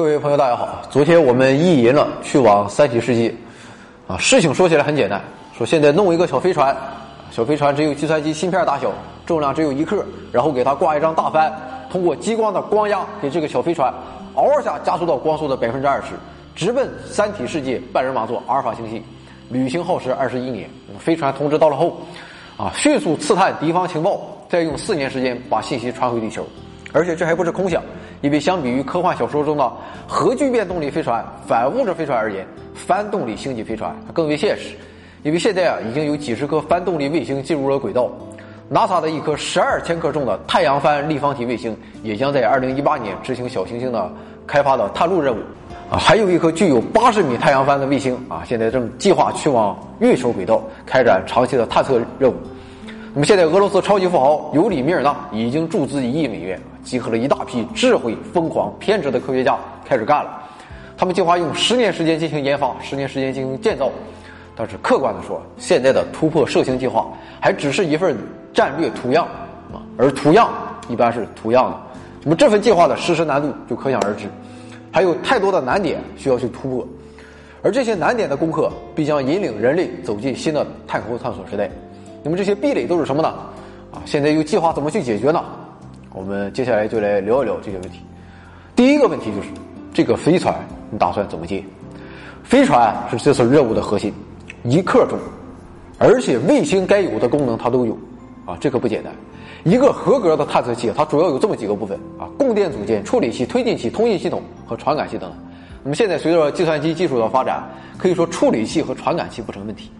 各位朋友，大家好。昨天我们意淫了去往三体世界，啊，事情说起来很简单，说现在弄一个小飞船，小飞船只有计算机芯片大小，重量只有一克，然后给它挂一张大帆，通过激光的光压给这个小飞船嗷一下加速到光速的百分之二十，直奔三体世界半人马座阿尔法星系，旅行耗时二十一年。飞船通知到了后，啊，迅速刺探敌方情报，再用四年时间把信息传回地球。而且这还不是空想，因为相比于科幻小说中的核聚变动力飞船、反物质飞船而言，帆动力星际飞船更为现实。因为现在啊，已经有几十颗帆动力卫星进入了轨道，NASA 的一颗十二千克重的太阳帆立方体卫星也将在二零一八年执行小行星的开发的探路任务。啊，还有一颗具有八十米太阳帆的卫星啊，现在正计划去往月球轨道开展长期的探测任务。那么现在，俄罗斯超级富豪尤里米尔纳已经注资一亿美元，集合了一大批智慧、疯狂、偏执的科学家，开始干了。他们计划用十年时间进行研发，十年时间进行建造。但是客观的说，现在的突破射星计划还只是一份战略图样啊，而图样一般是图样的。那么这份计划的实施难度就可想而知，还有太多的难点需要去突破，而这些难点的攻克必将引领人类走进新的太空探索时代。那么这些壁垒都是什么呢？啊，现在又计划怎么去解决呢？我们接下来就来聊一聊这些问题。第一个问题就是，这个飞船你打算怎么建？飞船是这次任务的核心，一克重，而且卫星该有的功能它都有，啊，这可不简单。一个合格的探测器，它主要有这么几个部分啊：供电组件、处理器、推进器、通信系统和传感器等。那么现在随着计算机技术的发展，可以说处理器和传感器不成问题。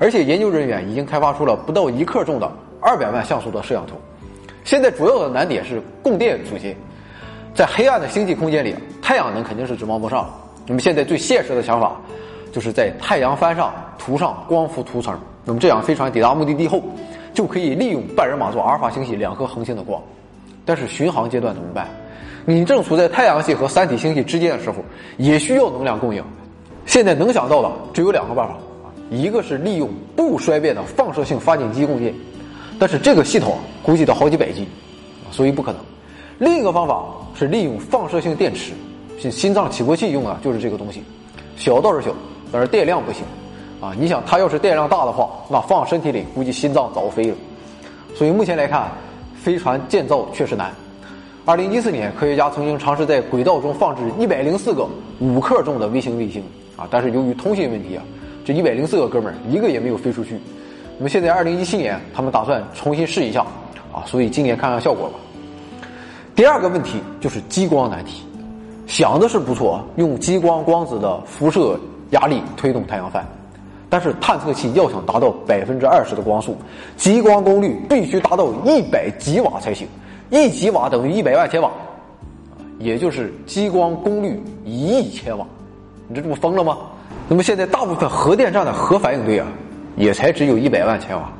而且研究人员已经开发出了不到一克重的二百万像素的摄像头。现在主要的难点是供电组件，在黑暗的星际空间里，太阳能肯定是指望不上。那么现在最现实的想法，就是在太阳帆上涂上光伏涂层。那么这样飞船抵达目的地后，就可以利用半人马座阿尔法星系两颗恒星的光。但是巡航阶段怎么办？你正处在太阳系和三体星系之间的时候，也需要能量供应。现在能想到的只有两个办法。一个是利用不衰变的放射性发电机供电，但是这个系统估计得好几百 G，所以不可能。另一个方法是利用放射性电池，心心脏起搏器用的就是这个东西，小倒是小，但是电量不行啊！你想，它要是电量大的话，那放身体里估计心脏早飞了。所以目前来看，飞船建造确实难。二零一四年，科学家曾经尝试在轨道中放置一百零四个五克重的微型卫星啊，但是由于通信问题啊。这一百零四个哥们儿一个也没有飞出去，那么现在二零一七年他们打算重新试一下，啊，所以今年看看效果吧。第二个问题就是激光难题，想的是不错，用激光光子的辐射压力推动太阳帆，但是探测器要想达到百分之二十的光速，激光功率必须达到一百吉瓦才行，一吉瓦等于一百万千瓦，也就是激光功率一亿千瓦，你这这不疯了吗？那么现在大部分核电站的核反应堆啊，也才只有一百万千瓦。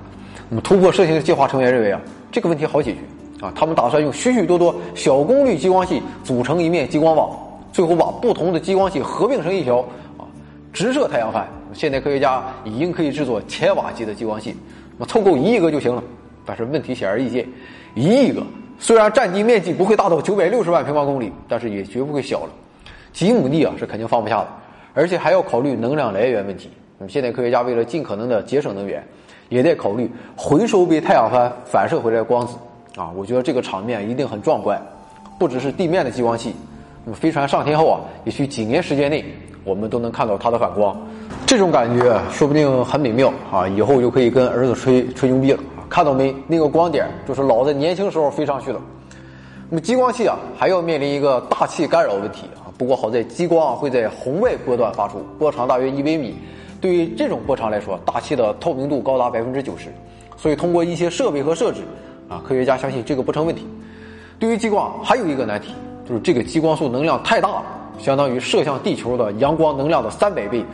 那么突破射星计划成员认为啊，这个问题好解决啊，他们打算用许许多多小功率激光器组成一面激光网，最后把不同的激光器合并成一条啊，直射太阳帆。现代科学家已经可以制作千瓦级的激光器，那么凑够一亿个就行了。但是问题显而易见，一亿个虽然占地面积不会大到九百六十万平方公里，但是也绝不会小了，几亩地啊是肯定放不下的。而且还要考虑能量来源问题。那么现在科学家为了尽可能的节省能源，也在考虑回收被太阳帆反射回来的光子。啊，我觉得这个场面一定很壮观。不只是地面的激光器，那么飞船上天后啊，也许几年时间内我们都能看到它的反光。这种感觉说不定很美妙啊！以后就可以跟儿子吹吹牛逼了。看到没？那个光点就是老子年轻时候飞上去的。那么激光器啊，还要面临一个大气干扰问题啊。不过好在激光啊会在红外波段发出，波长大约一微米。对于这种波长来说，大气的透明度高达百分之九十。所以通过一些设备和设置，啊，科学家相信这个不成问题。对于激光还有一个难题，就是这个激光束能量太大了，相当于射向地球的阳光能量的三百倍，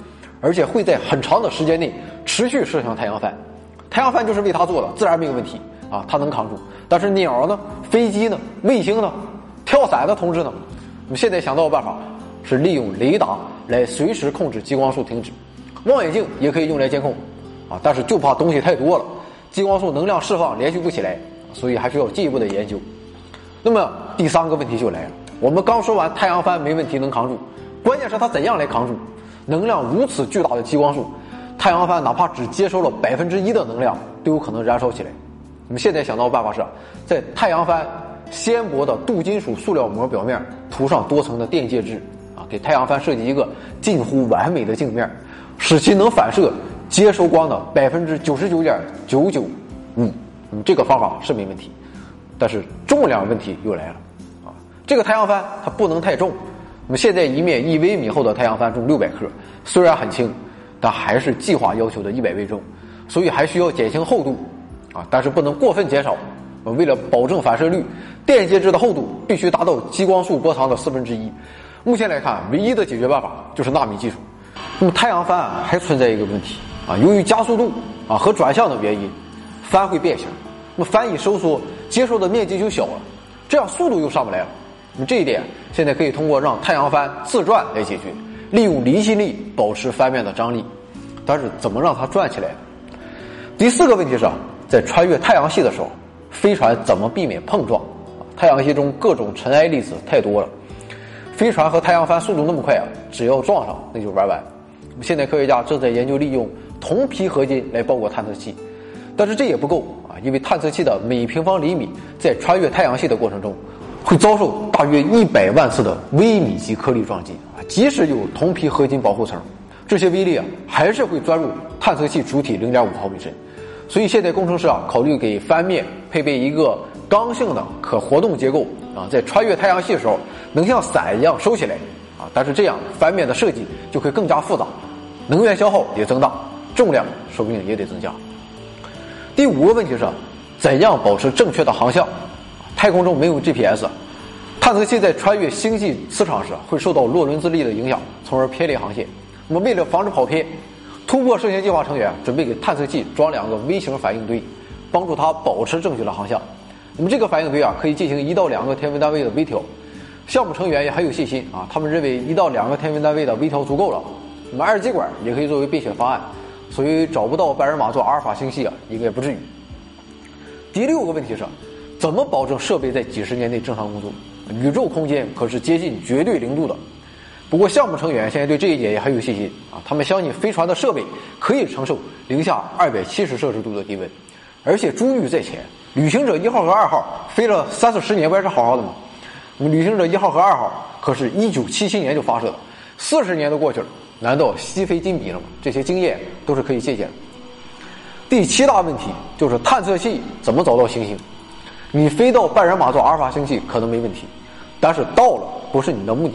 而且会在很长的时间内持续射向太阳帆。太阳帆就是为它做的，自然没有问题啊，它能扛住。但是鸟呢？飞机呢？卫星呢？跳伞的同志呢？我们现在想到的办法是利用雷达来随时控制激光束停止，望远镜也可以用来监控，啊，但是就怕东西太多了，激光束能量释放连续不起来，所以还需要进一步的研究。那么第三个问题就来了，我们刚说完太阳帆没问题能扛住，关键是它怎样来扛住？能量如此巨大的激光束，太阳帆哪怕只接收了百分之一的能量，都有可能燃烧起来。我们现在想到的办法是，在太阳帆纤薄的镀金属塑料膜表面涂上多层的电介质，啊，给太阳帆设计一个近乎完美的镜面，使其能反射接收光的百分之九十九点九九五。嗯，这个方法是没问题，但是重量问题又来了。啊，这个太阳帆它不能太重。那么现在一面一微米厚的太阳帆重六百克，虽然很轻，但还是计划要求的一百微重，所以还需要减轻厚度，啊，但是不能过分减少。为了保证反射率，电介质的厚度必须达到激光束波长的四分之一。目前来看，唯一的解决办法就是纳米技术。那么太阳帆还存在一个问题啊，由于加速度啊和转向的原因，帆会变形。那么帆一收缩，接受的面积就小了，这样速度又上不来了。那么这一点现在可以通过让太阳帆自转来解决，利用离心力保持帆面的张力。但是怎么让它转起来？第四个问题是，在穿越太阳系的时候，飞船怎么避免碰撞？太阳系中各种尘埃粒子太多了，飞船和太阳帆速度那么快啊，只要撞上那就玩完。现在科学家正在研究利用铜皮合金来包裹探测器，但是这也不够啊，因为探测器的每平方厘米在穿越太阳系的过程中。会遭受大约一百万次的微米级颗粒撞击啊！即使有铜皮合金保护层，这些微粒啊还是会钻入探测器主体零点五毫米深。所以现在工程师啊考虑给帆面配备一个刚性的可活动结构啊，在穿越太阳系的时候能像伞一样收起来啊。但是这样帆面的设计就会更加复杂，能源消耗也增大，重量说不定也得增加。第五个问题是，怎样保持正确的航向？太空中没有 GPS，探测器在穿越星系磁场时会受到洛伦兹力的影响，从而偏离航线。那么，为了防止跑偏，突破射线计划成员准备给探测器装两个微型反应堆，帮助它保持正确的航向。那么，这个反应堆啊，可以进行一到两个天文单位的微调。项目成员也很有信心啊，他们认为一到两个天文单位的微调足够了。那么，二极管也可以作为备选方案，所以找不到拜尔马做阿尔法星系啊，应该不至于。第六个问题是。怎么保证设备在几十年内正常工作？宇宙空间可是接近绝对零度的。不过项目成员现在对这一点也很有信心啊，他们相信飞船的设备可以承受零下二百七十摄氏度的低温，而且珠玉在前，旅行者一号和二号飞了三四十年，不还是好好的吗？那么旅行者一号和二号可是一九七七年就发射的，四十年都过去了，难道西非金比了吗？这些经验都是可以借鉴的。第七大问题就是探测器怎么找到行星？你飞到半人马座阿尔法星系可能没问题，但是到了不是你的目的，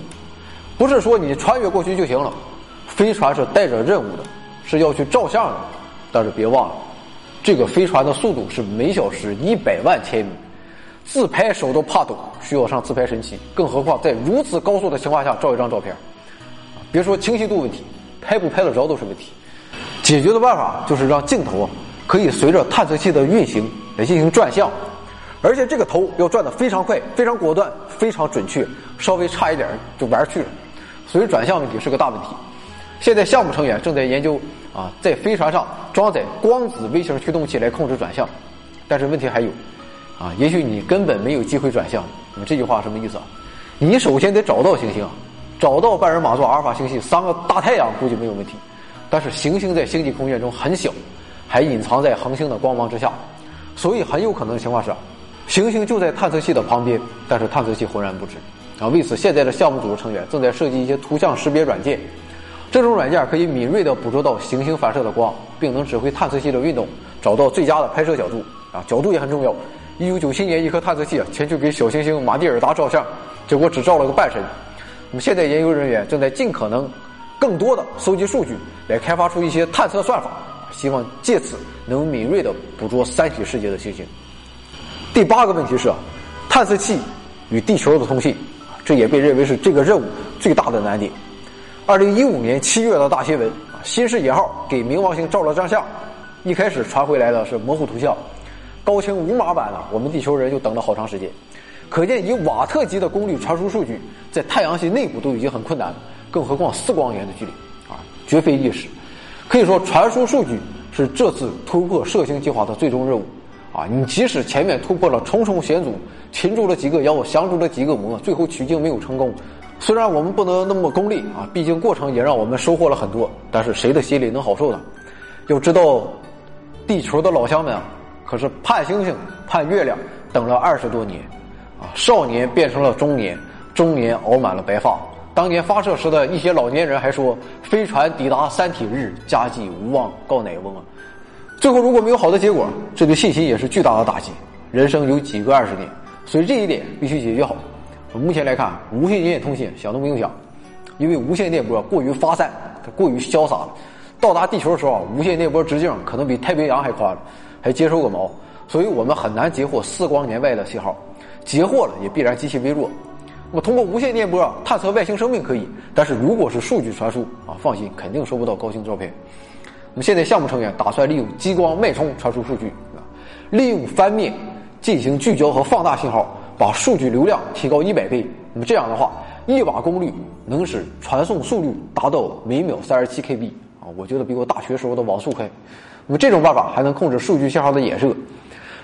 不是说你穿越过去就行了。飞船是带着任务的，是要去照相的。但是别忘了，这个飞船的速度是每小时一百万千米，自拍手都怕抖，需要上自拍神器。更何况在如此高速的情况下照一张照片，别说清晰度问题，拍不拍得着都是问题。解决的办法就是让镜头啊可以随着探测器的运行来进行转向。而且这个头要转得非常快、非常果断、非常准确，稍微差一点就玩去了。所以转向问题是个大问题。现在项目成员正在研究啊，在飞船上装载光子微型驱动器来控制转向。但是问题还有，啊，也许你根本没有机会转向。那么这句话什么意思啊？你首先得找到行星，找到半人马座阿尔法星系三个大太阳估计没有问题。但是行星在星际空间中很小，还隐藏在恒星的光芒之下，所以很有可能的情况是。行星就在探测器的旁边，但是探测器浑然不知。啊，为此，现在的项目组成员正在设计一些图像识别软件。这种软件可以敏锐地捕捉到行星反射的光，并能指挥探测器的运动，找到最佳的拍摄角度。啊，角度也很重要。一九九七年，一颗探测器啊前去给小行星马蒂尔达照相，结果只照了个半身。那么，现在研究人员正在尽可能更多的收集数据，来开发出一些探测算法，希望借此能敏锐地捕捉三体世界的行星。第八个问题是，探测器与地球的通信，这也被认为是这个任务最大的难点。二零一五年七月的大新闻，新视野号给冥王星照了张相，一开始传回来的是模糊图像，高清无码版的，我们地球人就等了好长时间。可见以瓦特级的功率传输数据，在太阳系内部都已经很困难了，更何况四光年的距离啊，绝非易事。可以说，传输数据是这次突破射星计划的最终任务。啊，你即使前面突破了重重险阻，擒住了几个妖，降住了几个魔，最后取经没有成功。虽然我们不能那么功利啊，毕竟过程也让我们收获了很多。但是谁的心里能好受呢？要知道，地球的老乡们啊，可是盼星星、盼月亮，等了二十多年，啊，少年变成了中年，中年熬满了白发。当年发射时的一些老年人还说：“飞船抵达三体日，家祭无望告乃翁啊。”最后如果没有好的结果，这对信心也是巨大的打击。人生有几个二十年，所以这一点必须解决好。目前来看，无线电通信想都不用想，因为无线电波过于发散，它过于潇洒了。到达地球的时候，无线电波直径可能比太平洋还宽，还接收个毛，所以我们很难截获四光年外的信号。截获了，也必然极其微弱。那么通过无线电波探测外星生命可以，但是如果是数据传输啊，放心，肯定收不到高清照片。那么现在项目成员打算利用激光脉冲传输数据，啊，利用翻面进行聚焦和放大信号，把数据流量提高一百倍。那么这样的话，一瓦功率能使传送速率达到每秒三十七 KB 啊，我觉得比我大学时候的网速快。那么这种办法还能控制数据信号的衍射，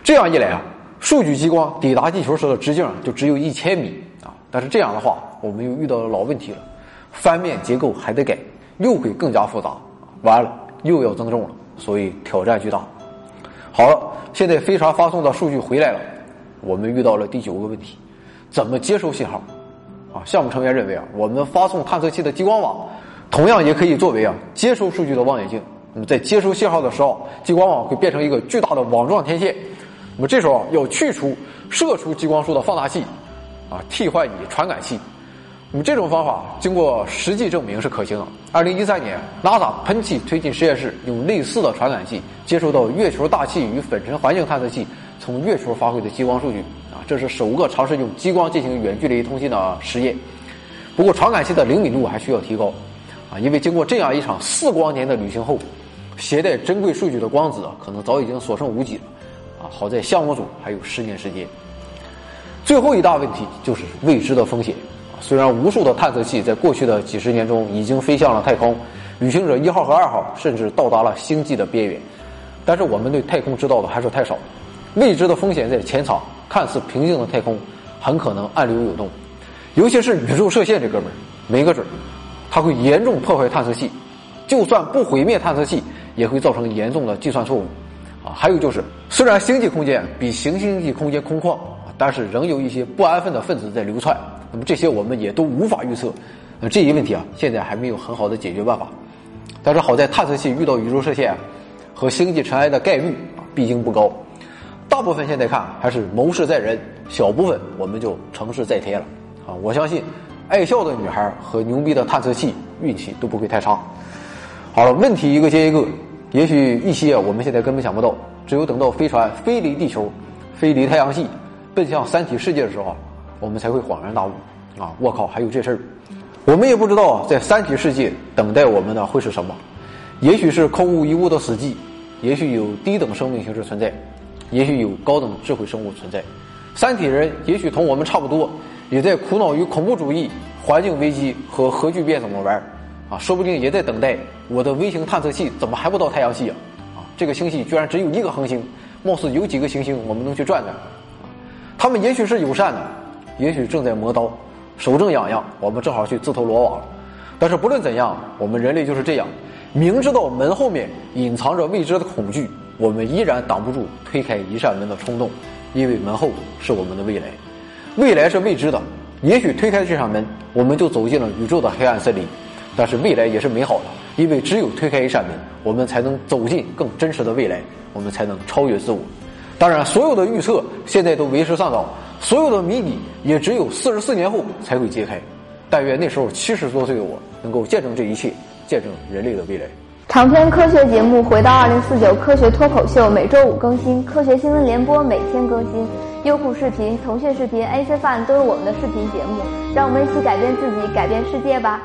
这样一来啊，数据激光抵达地球时的直径就只有一千米啊。但是这样的话，我们又遇到了老问题了，翻面结构还得改，又会更加复杂，完了。又要增重了，所以挑战巨大。好了，现在飞船发送的数据回来了，我们遇到了第九个问题：怎么接收信号？啊，项目成员认为啊，我们发送探测器的激光网，同样也可以作为啊接收数据的望远镜。那么在接收信号的时候，激光网会变成一个巨大的网状天线。那么这时候要去除射出激光束的放大器，啊，替换以传感器。那么这种方法经过实际证明是可行的。二零一三年，NASA 喷气推进实验室用类似的传感器接收到月球大气与粉尘环境探测器从月球发回的激光数据，啊，这是首个尝试用激光进行远距离通信的实验。不过传感器的灵敏度还需要提高，啊，因为经过这样一场四光年的旅行后，携带珍贵数据的光子可能早已经所剩无几了，啊，好在项目组还有十年时间。最后一大问题就是未知的风险。虽然无数的探测器在过去的几十年中已经飞向了太空，旅行者一号和二号甚至到达了星际的边缘，但是我们对太空知道的还是太少。未知的风险在潜藏，看似平静的太空很可能暗流涌动，尤其是宇宙射线这哥们儿，没个准儿，它会严重破坏探测器，就算不毁灭探测器，也会造成严重的计算错误。啊，还有就是，虽然星际空间比行星际空间空旷，但是仍有一些不安分的分子在流窜。那么这些我们也都无法预测，那这一问题啊，现在还没有很好的解决办法。但是好在探测器遇到宇宙射线和星际尘埃的概率啊，毕竟不高。大部分现在看还是谋事在人，小部分我们就成事在天了啊！我相信，爱笑的女孩和牛逼的探测器运气都不会太差。好了，问题一个接一个，也许一些我们现在根本想不到，只有等到飞船飞离地球，飞离太阳系，奔向三体世界的时候。我们才会恍然大悟，啊，我靠，还有这事儿！我们也不知道在三体世界等待我们的会是什么，也许是空无一物的死寂，也许有低等生命形式存在，也许有高等智慧生物存在。三体人也许同我们差不多，也在苦恼于恐怖主义、环境危机和核聚变怎么玩啊，说不定也在等待我的微型探测器怎么还不到太阳系啊？啊，这个星系居然只有一个恒星，貌似有几个行星我们能去转转，啊，他们也许是友善的。也许正在磨刀，手正痒痒，我们正好去自投罗网。但是不论怎样，我们人类就是这样，明知道门后面隐藏着未知的恐惧，我们依然挡不住推开一扇门的冲动，因为门后是我们的未来，未来是未知的。也许推开这扇门，我们就走进了宇宙的黑暗森林，但是未来也是美好的，因为只有推开一扇门，我们才能走进更真实的未来，我们才能超越自我。当然，所有的预测现在都为时尚早。所有的谜底也只有四十四年后才会揭开，但愿那时候七十多岁的我能够见证这一切，见证人类的未来。长篇科学节目《回到二零四九科学脱口秀》每周五更新，《科学新闻联播》每天更新，优酷视频、腾讯视频、AC Fun 都有我们的视频节目，让我们一起改变自己，改变世界吧。